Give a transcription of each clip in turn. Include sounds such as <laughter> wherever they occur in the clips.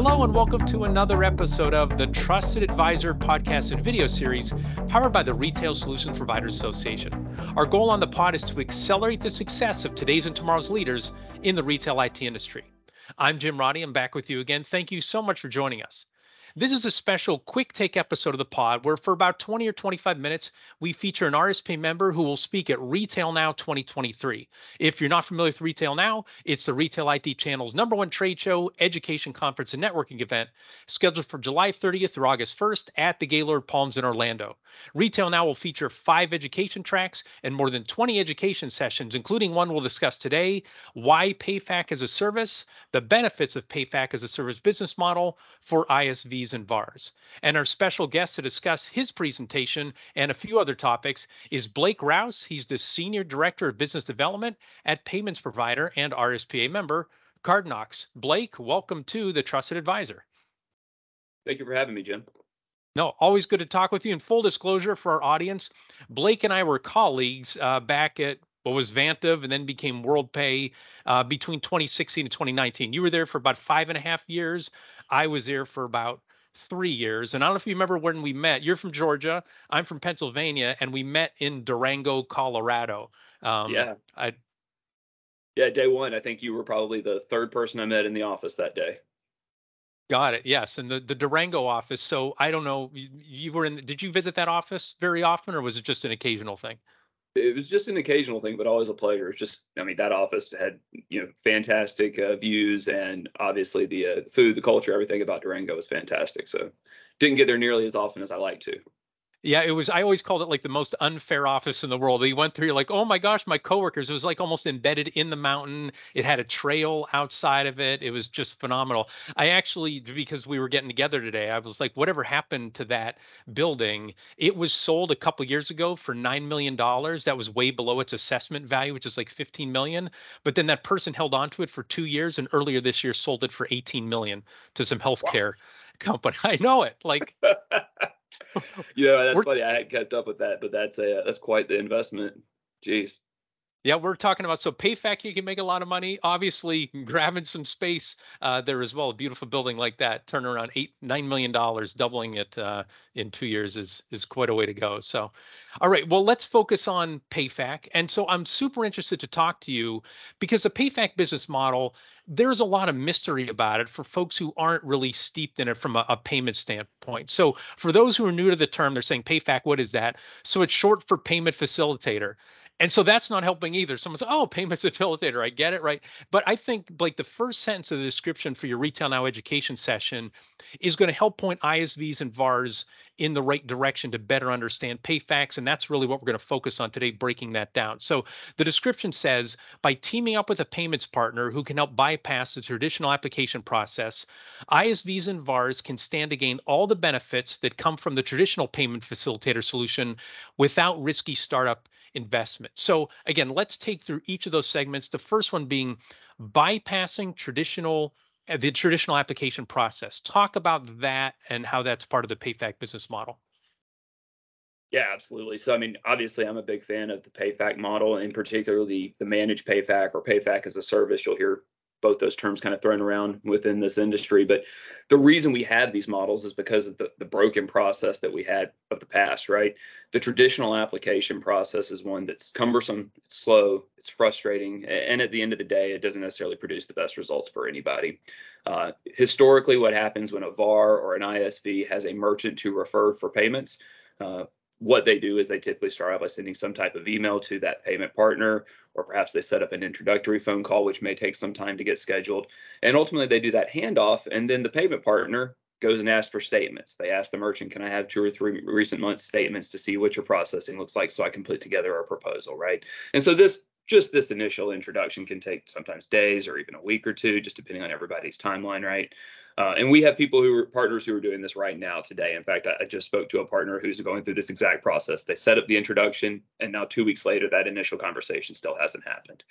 Hello, and welcome to another episode of the Trusted Advisor podcast and video series powered by the Retail Solutions Providers Association. Our goal on the pod is to accelerate the success of today's and tomorrow's leaders in the retail IT industry. I'm Jim Roddy. I'm back with you again. Thank you so much for joining us. This is a special quick take episode of the pod where, for about 20 or 25 minutes, we feature an RSP member who will speak at Retail Now 2023. If you're not familiar with Retail Now, it's the Retail IT channel's number one trade show, education conference, and networking event scheduled for July 30th through August 1st at the Gaylord Palms in Orlando. Retail Now will feature five education tracks and more than 20 education sessions, including one we'll discuss today why PayFac as a service, the benefits of PayFac as a service business model for ISVs and VARs. And our special guest to discuss his presentation and a few other topics is Blake Rouse. He's the Senior Director of Business Development at Payments Provider and RSPA member, Cardknox. Blake, welcome to the Trusted Advisor. Thank you for having me, Jim. No, always good to talk with you. In full disclosure for our audience, Blake and I were colleagues uh, back at what was Vantiv and then became WorldPay uh, between 2016 and 2019. You were there for about five and a half years. I was there for about three years. And I don't know if you remember when we met. You're from Georgia. I'm from Pennsylvania, and we met in Durango, Colorado. Um, yeah. I. Yeah, day one. I think you were probably the third person I met in the office that day. Got it. Yes, and the, the Durango office. So I don't know. You, you were in. Did you visit that office very often, or was it just an occasional thing? It was just an occasional thing, but always a pleasure. It's just, I mean, that office had, you know, fantastic uh, views and obviously the uh, food, the culture, everything about Durango was fantastic. So didn't get there nearly as often as I like to. Yeah, it was. I always called it like the most unfair office in the world. You went through, you're like, oh my gosh, my coworkers. It was like almost embedded in the mountain. It had a trail outside of it. It was just phenomenal. I actually, because we were getting together today, I was like, whatever happened to that building? It was sold a couple years ago for nine million dollars. That was way below its assessment value, which is like 15 million. But then that person held on to it for two years, and earlier this year sold it for 18 million to some healthcare wow. company. <laughs> I know it. Like. <laughs> <laughs> you know, that's We're, funny. I hadn't kept up with that, but that's a that's quite the investment. Jeez. Yeah, we're talking about so PayFac you can make a lot of money. Obviously, <laughs> grabbing some space uh, there as well. A beautiful building like that, turn around eight nine million dollars, doubling it uh, in two years is is quite a way to go. So, all right, well let's focus on PayFac. And so I'm super interested to talk to you because the PayFac business model there's a lot of mystery about it for folks who aren't really steeped in it from a, a, payment standpoint. So, for those who are new to the term, they're saying PayFac, what is that? So, it's short for payment facilitator. And so that's not helping either. Someone says, oh, payments facilitator. I get it, right? But I think like the first sentence of the description for your Retail Now education session is going to help point ISVs and VARs in the right direction to better understand PayFacs. And that's really what we're going to focus on today, breaking that down. So the description says by teaming up with a payments partner who can help bypass the traditional application process, ISVs and VARs can stand to gain all the benefits that come from the traditional payment facilitator solution without risky startup investment. So again, let's take through each of those segments. The first one being bypassing traditional uh, the traditional application process. Talk about that and how that's part of the PayFac business model. Yeah, absolutely. So, I mean, obviously, I'm a big fan of the PayFac model, and particularly the managed PayFac or PayFac as a service. You'll hear both those terms kind of thrown around within this industry. But the reason we have these models is because of the, the broken process that we had of the past, right? The traditional application process is one that's cumbersome, it's slow, it's frustrating, and at the end of the day, it doesn't necessarily produce the best results for anybody. Uh, historically, what happens when a VAR or an ISV has a merchant to refer for payments, uh, what they do is they typically start out by sending some type of email to that payment partner, or perhaps they set up an introductory phone call, which may take some time to get scheduled. And ultimately, they do that handoff, and then the payment partner goes and asks for statements. They ask the merchant, Can I have two or three recent months statements to see what your processing looks like so I can put together a proposal, right? And so this just this initial introduction can take sometimes days or even a week or two, just depending on everybody's timeline, right? Uh, and we have people who are partners who are doing this right now today. In fact, I, I, just spoke to a partner who's going through this exact process. They set up the introduction, and now two weeks later, that initial conversation still hasn't happened.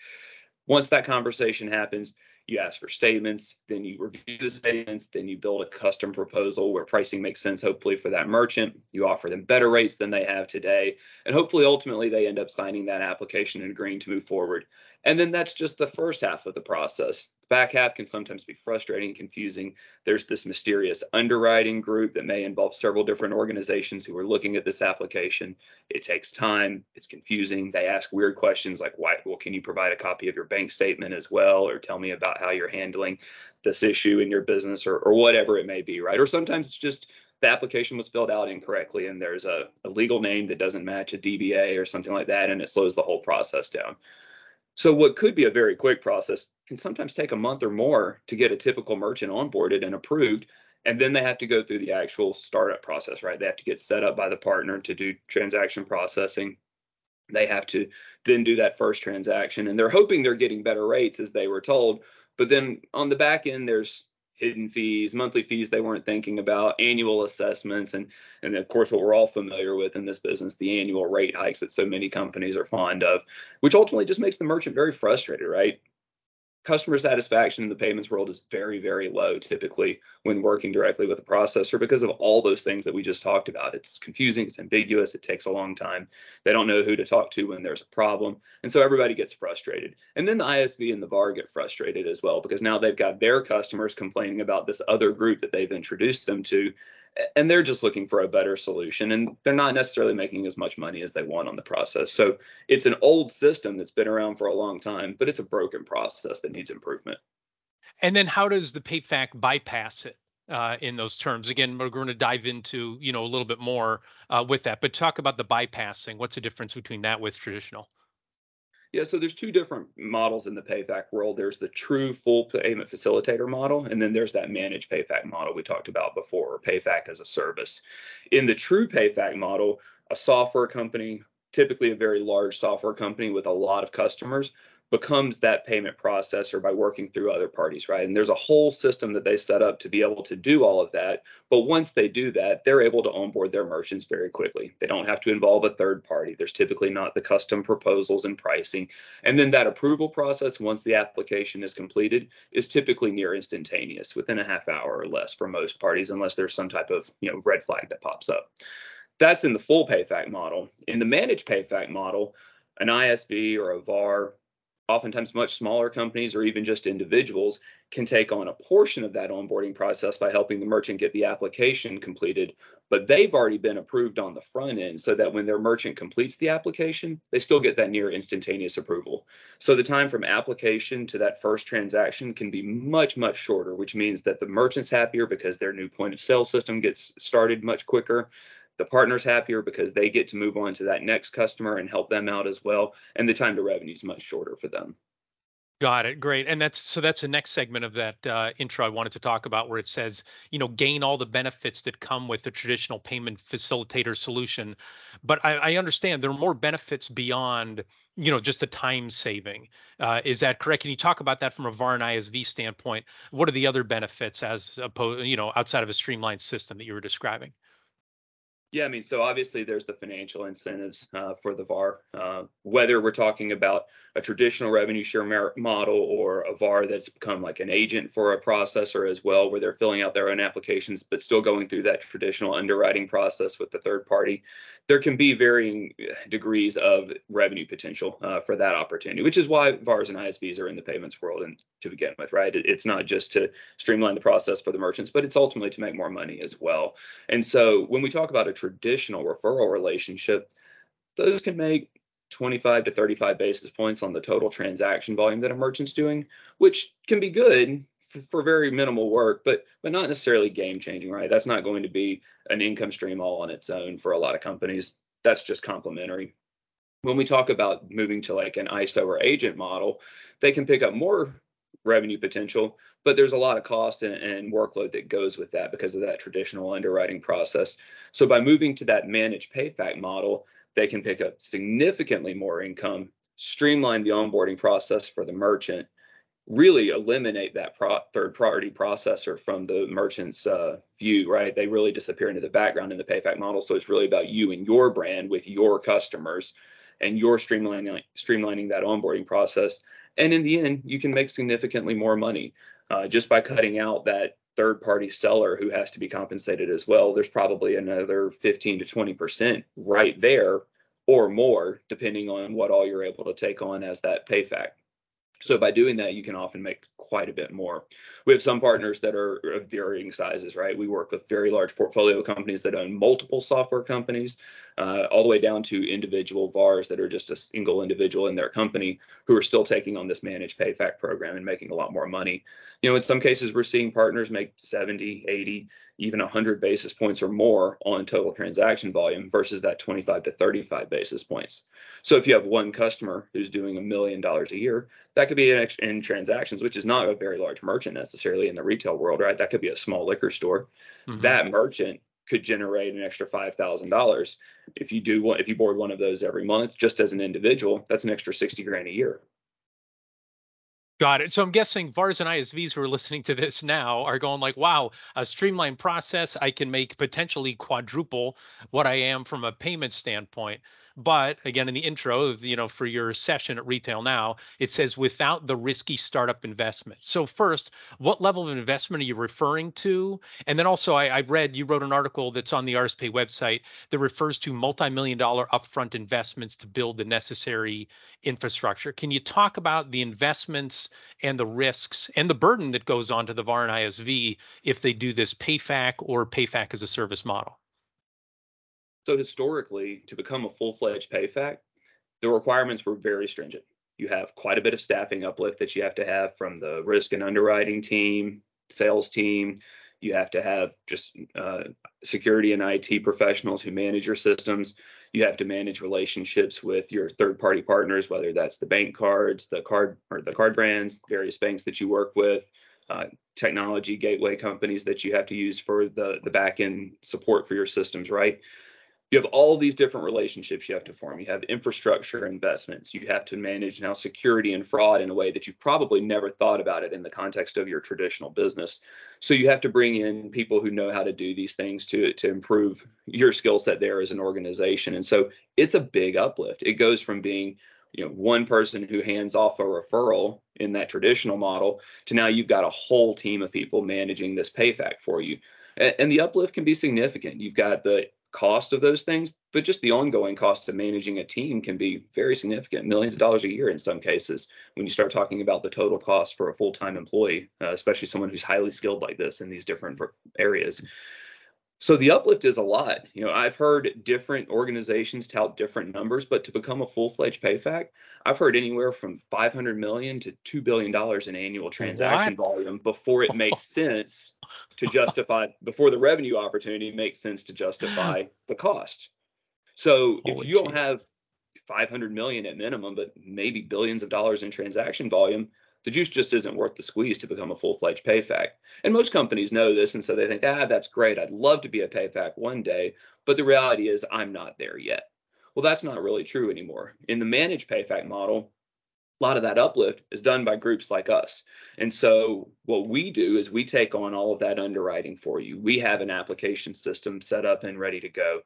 Once that conversation happens, you ask for statements, then you review the statements, then you build a custom proposal where pricing makes sense, hopefully, for that merchant. You offer them better rates than they have today. And hopefully, ultimately, they end up signing that application and agreeing to move forward. And then that's just the first half of the process. The back half can sometimes be frustrating and confusing. There's this mysterious underwriting group that may involve several different organizations who are looking at this application. It takes time, it's confusing. They ask weird questions like, why, well, can you provide a copy of your bank statement as well? Or tell me about how you're handling this issue in your business or, or whatever it may be, right? Or sometimes it's just the application was filled out incorrectly and there's a, a legal name that doesn't match a DBA or something like that, and it slows the whole process down. So what could be a very quick process can sometimes take a month or more to get a typical merchant onboarded and approved. And then they have to go through the actual startup process, right? They have to get set up by the partner to do transaction processing. They have to then do that first transaction. And they're hoping they're getting better rates as they were told. But then on the back end, there's hidden fees, monthly fees they weren't thinking about, annual assessments, and and of course what we're all familiar with in this business, the annual rate hikes that so many companies are fond of, which ultimately just makes the merchant very frustrated, right? Customer satisfaction in the payments world is very, very low typically when working directly with a processor because of all those things that we just talked about. It's confusing, it's ambiguous, it takes a long time. They don't know who to talk to when there's a problem. And so everybody gets frustrated. And then the ISV and the VAR get frustrated as well because now they've got their customers complaining about this other group that they've introduced them to and they're just looking for a better solution and they're not necessarily making as much money as they want on the process. So it's an old system that's been around for a long time but it's a broken process that needs improvement. And then how does the payfac bypass it uh, in those terms? Again we're going to dive into you know a little bit more uh, with that but talk about the bypassing. What's the difference between that with traditional yeah, so there's two different models in the PayFac world. There's the true full payment facilitator model, and then there's that managed PayFac model we talked about before, or PayFac as a service. In the true PayFac model, a software company, typically a very large software company with a lot of customers, becomes that payment processor by working through other parties, right? And there's a whole system that they set up to be able to do all of that. But once they do that, they're able to onboard their merchants very quickly. They don't have to involve a third party. There's typically not the custom proposals and pricing. And then that approval process, once the application is completed, is typically near instantaneous within a half hour or less for most parties, unless there's some type of you know red flag that pops up. That's in the full PayFac model. In the managed PayFac model, an ISV or a VAR oftentimes much smaller companies or even just individuals can take on a portion of that onboarding process by helping the merchant get the application completed. But they've already been approved on the front end so that when their merchant completes the application they still get that near instantaneous approval. So the time from application to that first transaction can be much much shorter which means that the merchant's happier because their new point of sale system gets started much quicker the partner's happier because they get to move on to that next customer and help them out as well and the time to revenue is much shorter for them Got it. Great. And that's so that's the next segment of that uh, intro I wanted to talk about where it says, you know, gain all the benefits that come with the traditional payment facilitator solution. But I, I understand there are more benefits beyond, you know, just the time saving. Uh, is that correct? Can you talk about that from a VAR and ISV standpoint? What are the other benefits as opposed, you know, outside of a streamlined system that you were describing? Yeah, I mean, so obviously there's the financial incentives uh, for the VAR. Uh, whether we're talking about a traditional revenue share model or a VAR that's become like an agent for a processor as well, where they're filling out their own applications but still going through that traditional underwriting process with the third party, there can be varying degrees of revenue potential uh, for that opportunity, which is why VARs and ISVs are in the payments world and to begin with, right? It's not just to streamline the process for the merchants, but it's ultimately to make more money as well. And so when we talk about a traditional referral relationship, those can make 25 to 35 basis points on the total transaction volume that a merchant's doing, which can be good for, for very minimal work, but but not necessarily game changing, right? That's not going to be an income stream all on its own for a lot of companies. That's just complementary. When we talk about moving to like an ISO or agent model, they can pick up more revenue potential, but there's a lot of cost and, and, workload that goes with that because of that traditional underwriting process. So by moving to that managed payfac model, they can pick up significantly more income, streamline the onboarding process for the merchant, really eliminate that pro- third party processor from the merchant's uh, view, right? They really disappear into the background in the payfac model. So it's really about you and your brand with your customers and you're streamlining streamlining that onboarding process. And in the end, you can make significantly more money uh, just by cutting out that third party seller who has to be compensated as well. There's probably another 15 to 20 percent right there or more, depending on what all you're able to take on as that payfac. So by doing that, you can often make quite a bit more. We have some partners that are of varying sizes, right? We work with very large portfolio companies that own multiple software companies, uh, all the way down to individual VARs that are just a single individual in their company who are still taking on this managed payfac program and making a lot more money. You know, in some cases, we're seeing partners make 70, 80, even 100 basis points or more on total transaction volume versus that 25 to 35 basis points. So if you have one customer who's doing a million dollars a year, that could be in, in transactions, which is not a very large merchant necessarily in the retail world, right? That could be a small liquor store. Mm-hmm. That merchant could generate an extra five thousand dollars if you do if you board one of those every month just as an individual that's an extra 60 grand a year Got it. So I'm guessing VARs and ISVs who are listening to this now are going like, wow, a streamlined process. I can make potentially quadruple what I am from a payment standpoint. But again, in the intro, you know, for your session at Retail Now, it says without the risky startup investment. So first, what level of investment are you referring to? And then also, I, I read you wrote an article that's on the RSPA website that refers to multi-million dollar upfront investments to build the necessary infrastructure. Can you talk about the investments and the risks and the burden that goes on to the VAR and ISV if they do this PayFac or PayFac as a service model? So historically, to become a full-fledged PayFac, the requirements were very stringent. You have quite a bit of staffing uplift that you have to have from the risk and underwriting team, sales team. You have to have just uh, security and IT professionals who manage your systems. You have to manage relationships with your third-party partners, whether that's the bank cards, the card or the card brands, various banks that you work with, uh, technology gateway companies that you have to use for the the back end support for your systems, right? You have all these different relationships you have to form. You have infrastructure investments. You have to manage now security and fraud in a way that you've probably never thought about it in the context of your traditional business. So you have to bring in people who know how to do these things to to improve your skill set there as an organization. And so it's a big uplift. It goes from being you know one person who hands off a referral in that traditional model to now you've got a whole team of people managing this payfac for you and the uplift can be significant. You've got the cost of those things, but just the ongoing cost of managing a team can be very significant, millions of dollars a year in some cases, when you start talking about the total cost for a full time employee, uh, especially someone who's highly skilled like this in these different areas. So the uplift is a lot. You know, I've heard different organizations tout different numbers, but to become a full-fledged PayFac, I've heard anywhere from 500 million to 2 billion dollars in annual transaction what? volume before it makes <laughs> sense to justify before the revenue opportunity makes sense to justify the cost. So Holy if you don't have 500 million at minimum, but maybe billions of dollars in transaction volume, the juice just isn't worth the squeeze to become a full-fledged PayFac. And most companies know this, and so they think, ah, that's great. I'd love to be a PayFac one day, but the reality is I'm not there yet. Well, that's not really true anymore. In the managed PayFac model, a lot of that uplift is done by groups like us. And so what we do is we take on all of that underwriting for you. We have an application system set up and ready to go.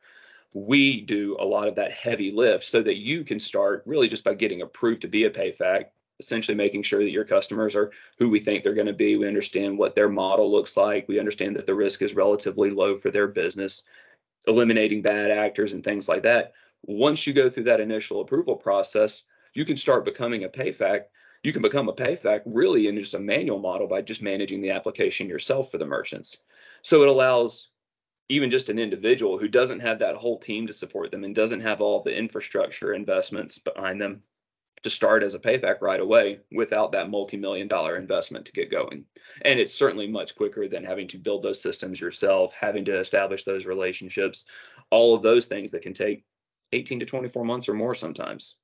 We do a lot of that heavy lift so that you can start really just by getting approved to be a PayFac essentially making sure that your customers are who we think they're going to be. We understand what their model looks like. We understand that the risk is relatively low for their business, eliminating bad actors and things like that. Once you go through that initial approval process, you can start becoming a PayFac. You can become a PayFac really in just a manual model by just managing the application yourself for the merchants. So it allows even just an individual who doesn't have that whole team to support them and doesn't have all the infrastructure investments behind them to start as a payfac right away without that multi-million dollar investment to get going. And it's certainly much quicker than having to build those systems yourself, having to establish those relationships, all of those things that can take 18 to 24 months or more sometimes.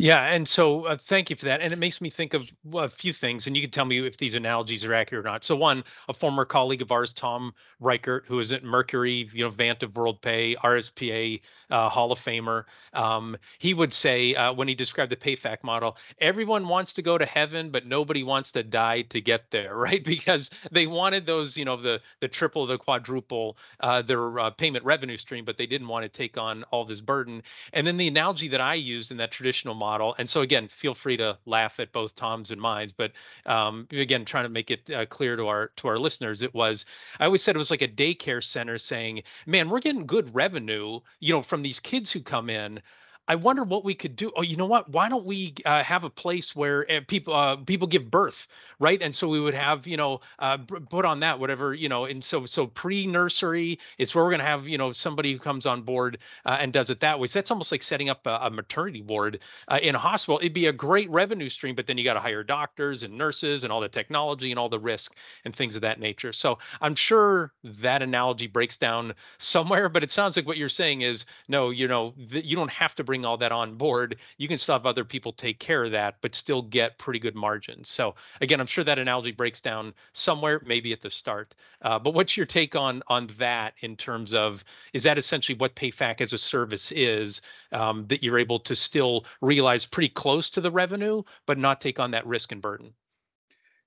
Yeah, and so uh, thank you for that. And it makes me think of a few things, and you can tell me if these analogies are accurate or not. So one, a former colleague of ours, Tom Reichert, who is at Mercury, you know, Vantiv WorldPay, RSPA uh, Hall of Famer, um, he would say uh, when he described the PayFac model, everyone wants to go to heaven, but nobody wants to die to get there, <laughs> right? Because they wanted those, you know, the the triple, the quadruple, uh, their uh, payment revenue stream, but they didn't want to take on all this burden. And then the analogy that I used in that traditional model. And so again, feel free to laugh at both Tom's and mine's, but um, again, trying to make it uh, clear to our to our listeners, it was I always said it was like a daycare center saying, "Man, we're getting good revenue, you know, from these kids who come in." I wonder what we could do. Oh, you know what? Why don't we uh, have a place where uh, people uh, people give birth, right? And so we would have, you know, uh, put on that whatever, you know, and so so pre nursery. It's where we're gonna have, you know, somebody who comes on board uh, and does it that way. So that's almost like setting up a, a maternity ward uh, in a hospital. It'd be a great revenue stream, but then you got to hire doctors and nurses and all the technology and all the risk and things of that nature. So I'm sure that analogy breaks down somewhere, but it sounds like what you're saying is no, you know, th- you don't have to bring bring all that on board, you can still have other people take care of that, but still get pretty good margins. So again, I'm sure that analogy breaks down somewhere, maybe at the start. Uh, but what's your take on on that in terms of is that essentially what PayFac as a service is um, that you're able to still realize pretty close to the revenue, but not take on that risk and burden?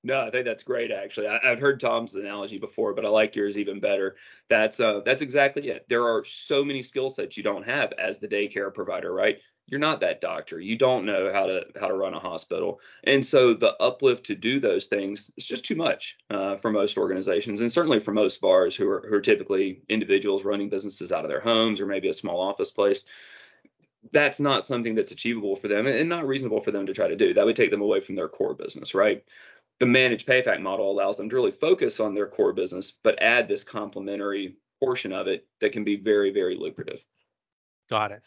No, I think that's great. Actually, I, have heard Tom's analogy before, but I like yours even better. That's uh, that's exactly it. There are so many skill sets you don't have as the daycare provider, right? You're not that doctor. You don't know how to how to run a hospital, and so the uplift to do those things is just too much uh, for most organizations, and certainly for most VARs who are who are typically individuals running businesses out of their homes or maybe a small office place that's not something that's achievable for them and not reasonable for them to try to do. That would take them away from their core business, right? The managed payfac model allows them to really focus on their core business, but add this complementary portion of it that can be very, very lucrative. Got it.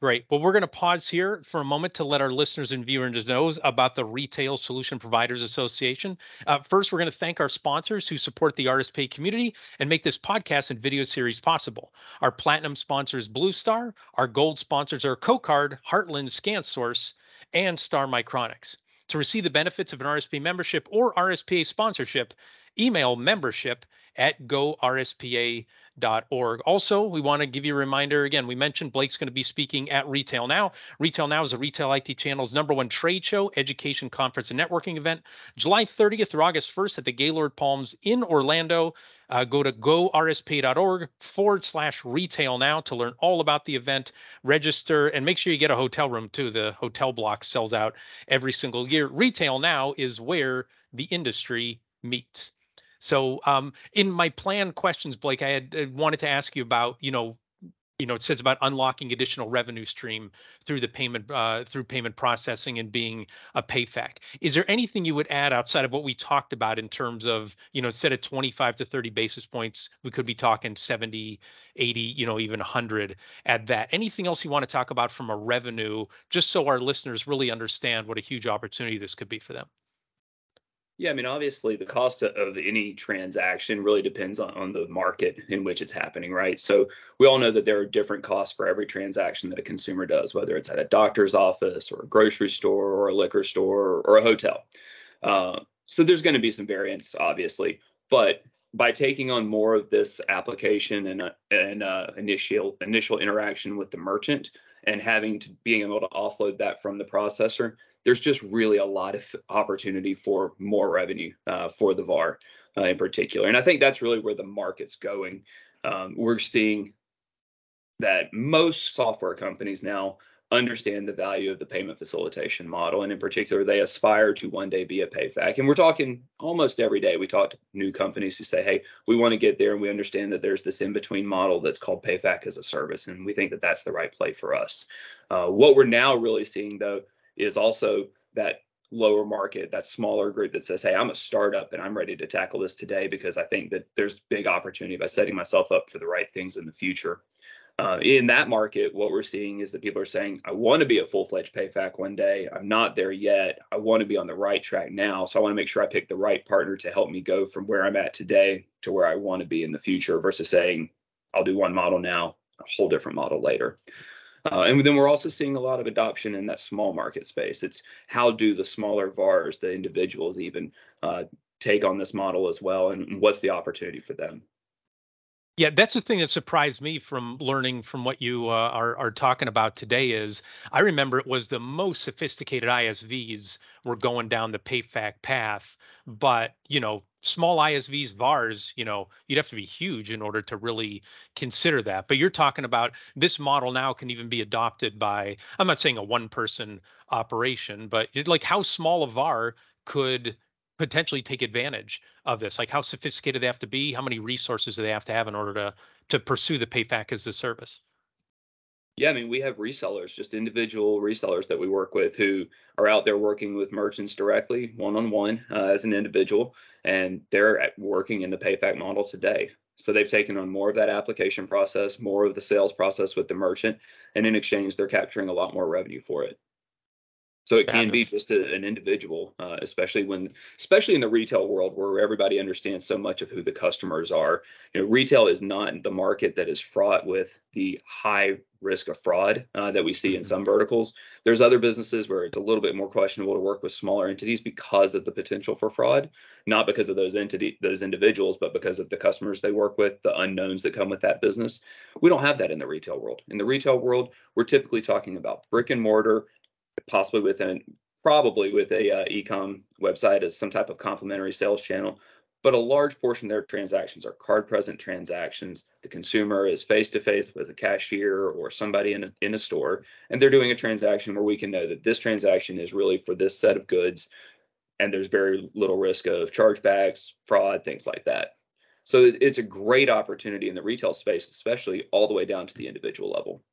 Great. Well, we're going to pause here for a moment to let our listeners and viewers know about the Retail Solution Providers Association. Uh, first, we're going to thank our sponsors who support the RSP community and make this podcast and video series possible. Our platinum sponsors, Blue Star. Our gold sponsors are CoCard, Heartland, ScanSource, and Star Micronics. To receive the benefits of an RSP membership or RSPA sponsorship, email membership at gorspa.org. Also, we want to give you a reminder again, we mentioned Blake's going to be speaking at Retail Now. Retail Now is a retail IT channel's number one trade show, education, conference, and networking event, July 30th through August 1st at the Gaylord Palms in Orlando. Uh, go to gorspa.org forward slash retail now to learn all about the event, register, and make sure you get a hotel room too. The hotel block sells out every single year. Retail now is where the industry meets. So, um, in my planned questions, Blake, I had uh, wanted to ask you about, you know, you know, it says about unlocking additional revenue stream through the payment uh, through payment processing and being a payfac. Is there anything you would add outside of what we talked about in terms of, you know, instead of 25 to 30 basis points, we could be talking 70, 80, you know, even 100 at that. Anything else you want to talk about from a revenue, just so our listeners really understand what a huge opportunity this could be for them? Yeah, I mean, obviously, the cost of any transaction really depends on, on the market in which it's happening, right? So we all know that there are different costs for every transaction that a consumer does, whether it's at a doctor's office or a grocery store or a liquor store or a hotel. Uh, so there's going to be some variance, obviously, but by taking on more of this application and, uh, and uh, initial initial interaction with the merchant and having to being able to offload that from the processor, there's just really a lot of opportunity for more revenue uh, for the VAR uh, in particular. And I think that's really where the market's going. Um, we're seeing that most software companies now understand the value of the payment facilitation model. And in particular, they aspire to one day be a PayFac. And we're talking almost every day. We talk to new companies who say, hey, we want to get there. And we understand that there's this in between model that's called PayFac as a service. And we think that that's the right play for us. Uh, what we're now really seeing, though, is also that lower market, that smaller group that says, hey, I'm a startup and I'm ready to tackle this today because I think that there's big opportunity by setting myself up for the right things in the future. Uh, in that market, what we're seeing is that people are saying, I want to be a full fledged PayFac one day. I'm not there yet. I want to be on the right track now. So I want to make sure I pick the right partner to help me go from where I'm at today to where I want to be in the future versus saying, I'll do one model now, a whole different model later. Uh, and then we're also seeing a lot of adoption in that small market space. It's how do the smaller VARs, the individuals even, uh, take on this model as well, and what's the opportunity for them? Yeah, that's the thing that surprised me from learning from what you uh, are are talking about today. Is I remember it was the most sophisticated ISVs were going down the PayFac path, but you know, small ISVs, VARs, you know, you'd have to be huge in order to really consider that. But you're talking about this model now can even be adopted by. I'm not saying a one person operation, but like how small a VAR could potentially take advantage of this? Like how sophisticated they have to be, how many resources do they have to have in order to to pursue the PayFac as a service? Yeah, I mean, we have resellers, just individual resellers that we work with who are out there working with merchants directly, one on one, as an individual, and they're working in the PayFac model today. So they've taken on more of that application process, more of the sales process with the merchant, and in exchange, they're capturing a lot more revenue for it. So it can be just a, an individual, uh, especially when, especially in the retail world where everybody understands so much of who the customers are. You know, retail is not the market that is fraught with the high risk of fraud uh, that we see mm-hmm. in some verticals. There's other businesses where it's a little bit more questionable to work with smaller entities because of the potential for fraud, not because of those entity, those individuals, but because of the customers they work with, the unknowns that come with that business. We don't have that in the retail world. In the retail world, we're typically talking about brick and mortar possibly with an probably with a uh, e-com website as some type of complementary sales channel but a large portion of their transactions are card present transactions. The consumer is face to face with a cashier or somebody in a, in a store and they're doing a transaction where we can know that this transaction is really for this set of goods and there's very little risk of chargebacks fraud things like that. So it's a great opportunity in the retail space especially all the way down to the individual level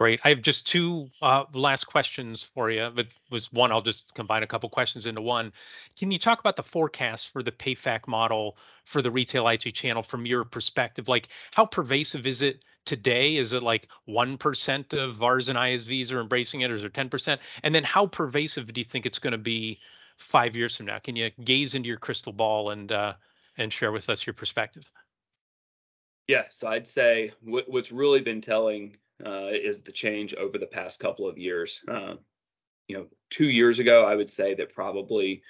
Great. I have just two uh, last questions for you, but was one I'll just combine a couple questions into one. Can you talk about the forecast for the PayFac model for the retail IT channel from your perspective? Like, how pervasive is it today? Is it like one percent of VARs and ISVs are embracing it, or is it ten percent? And then, how pervasive do you think it's going to be five years from now? Can you gaze into your crystal ball and uh, and share with us your perspective? Yeah, so I'd say what, what's really been telling uh, is the change over the past couple of years. Uh, you know, two years ago, I would say that probably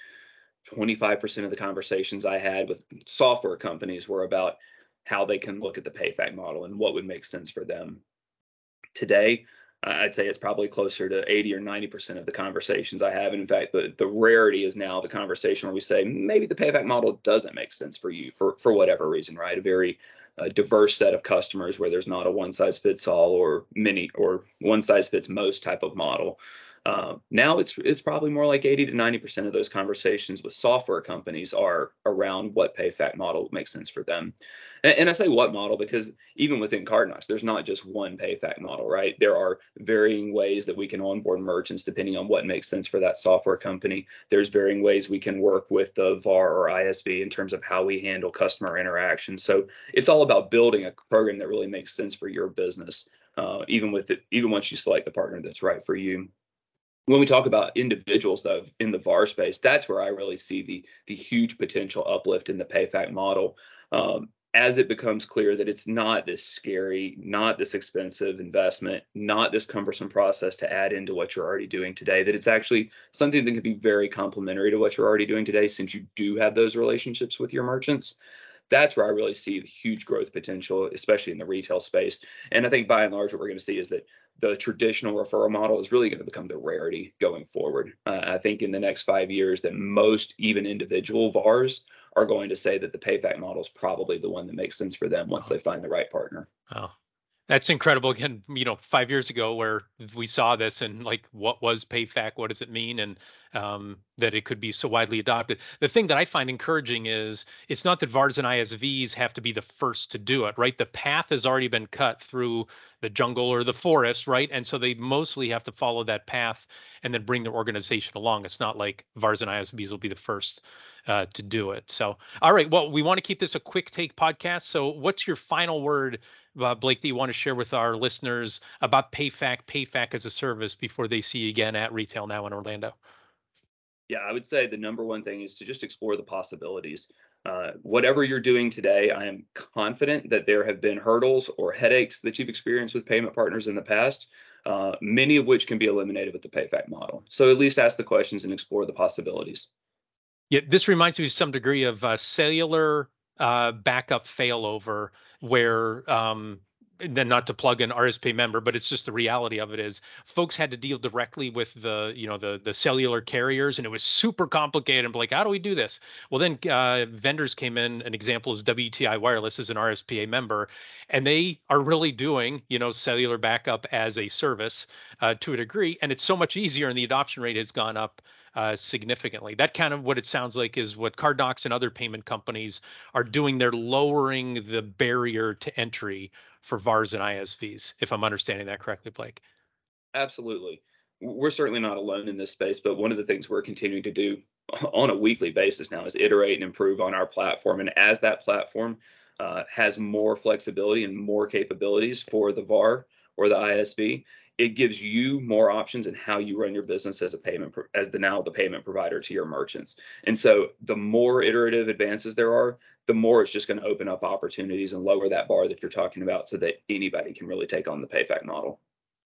25% of the conversations I had with software companies were about how they can look at the payfac model and what would make sense for them. Today, I'd say it's probably closer to 80 or 90% of the conversations I have. And in fact, the, the rarity is now the conversation where we say maybe the payfac model doesn't make sense for you for, for whatever reason, right? A very a diverse set of customers where there's not a one size fits all or many or one size fits most type of model. Uh, now it's it's probably more like 80 to 90 percent of those conversations with software companies are around what PayFac model makes sense for them. And, and I say what model because even within CardKnox, there's not just one PayFac model, right? There are varying ways that we can onboard merchants depending on what makes sense for that software company. There's varying ways we can work with the VAR or ISV in terms of how we handle customer interaction. So it's all about building a program that really makes sense for your business. Uh, even with it, even once you select the partner that's right for you when we talk about individuals though in the VAR space, that's where I really see the the huge potential uplift in the PayFac model. Um, as it becomes clear that it's not this scary, not this expensive investment, not this cumbersome process to add into what you're already doing today, that it's actually something that can be very complementary to what you're already doing today since you do have those relationships with your merchants that's where I really see the huge growth potential, especially in the retail space. And I think by and large, what we're going to see is that the traditional referral model is really going to become the rarity going forward. Uh, I think in the next five years, that most even individual VARs are going to say that the PayFac model is probably the one that makes sense for them once they find the right partner. Oh, that's incredible. Again, you know, five years ago where we saw this and like, what was PayFac? What does it mean? And um, that it could be so widely adopted. The thing that I find encouraging is it's not that VARs and ISVs have to be the first to do it, right? The path has already been cut through the jungle or the forest, right? And so they mostly have to follow that path and then bring their organization along. It's not like VARs and ISVs will be the first uh, to do it. So, all right. Well, we want to keep this a quick take podcast. So, what's your final word, uh, Blake, that you want to share with our listeners about PayFac, PayFac as a service before they see you again at Retail Now in Orlando? Yeah, I would say the number one thing is to just explore the possibilities. Uh, whatever you're doing today, I am confident that there have been hurdles or headaches that you've experienced with payment partners in the past, uh, many of which can be eliminated with the PayFac model. So at least ask the questions and explore the possibilities. Yeah, this reminds me to some degree of uh, cellular uh, backup failover, where um, then not to plug in RSP member, but it's just the reality of it is folks had to deal directly with the you know the the cellular carriers, and it was super complicated. And like, how do we do this? Well, then uh, vendors came in. An example is WTI Wireless is an RSPA member, and they are really doing you know cellular backup as a service uh, to a degree, and it's so much easier, and the adoption rate has gone up uh, significantly. That kind of what it sounds like is what CardKnox and other payment companies are doing. They're lowering the barrier to entry for VARs and ISVs, if I'm understanding that correctly, Blake. Absolutely. We're certainly not alone in this space, but one of the things we're continuing to do <laughs> on a weekly basis now is iterate and improve on our platform. And as that platform uh, has more flexibility and more capabilities for the VAR or the ISV, it gives you more options in how you run your business as a payment as the now the payment provider to your merchants. And so the more iterative advances there are, the more it's just going to open up opportunities and lower that bar that you're talking about so that anybody can really take on the PayFac model.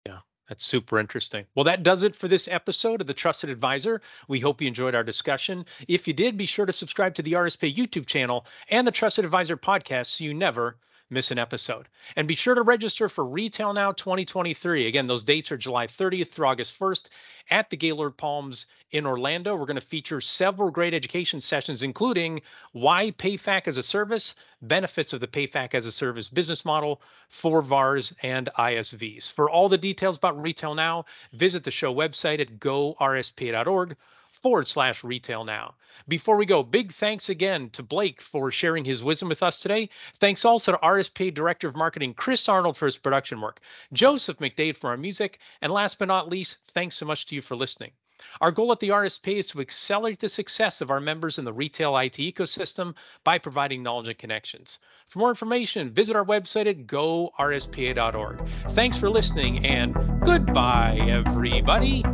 Yeah. That's super interesting. Well, that does it for this episode of The Trusted Advisor. We hope you enjoyed our discussion. If you did, be sure to subscribe to the RSP YouTube channel and the Trusted Advisor podcast so you never miss an episode. And be sure to register for Retail Now 2023. Again, those dates are July 30th through August 1st at the Gaylord Palms in Orlando. We're going to feature several great education sessions, including why PayFac as a service, benefits of the PayFac as a service business model for VARs and ISVs. For all the details about Retail Now, visit the show website at gorspa.org forward slash retail now. Before we go, big thanks again to Blake for sharing his wisdom with us today. Thanks also to RSP Director of Marketing Chris Arnold for his production work, Joseph McDade for our music, and last but not least, thanks so much to you for listening. Our goal at the RSP is to accelerate the success of our members in the retail IT ecosystem by providing knowledge and connections. For more information, visit our website at gorspa.org. Thanks for listening and goodbye, everybody.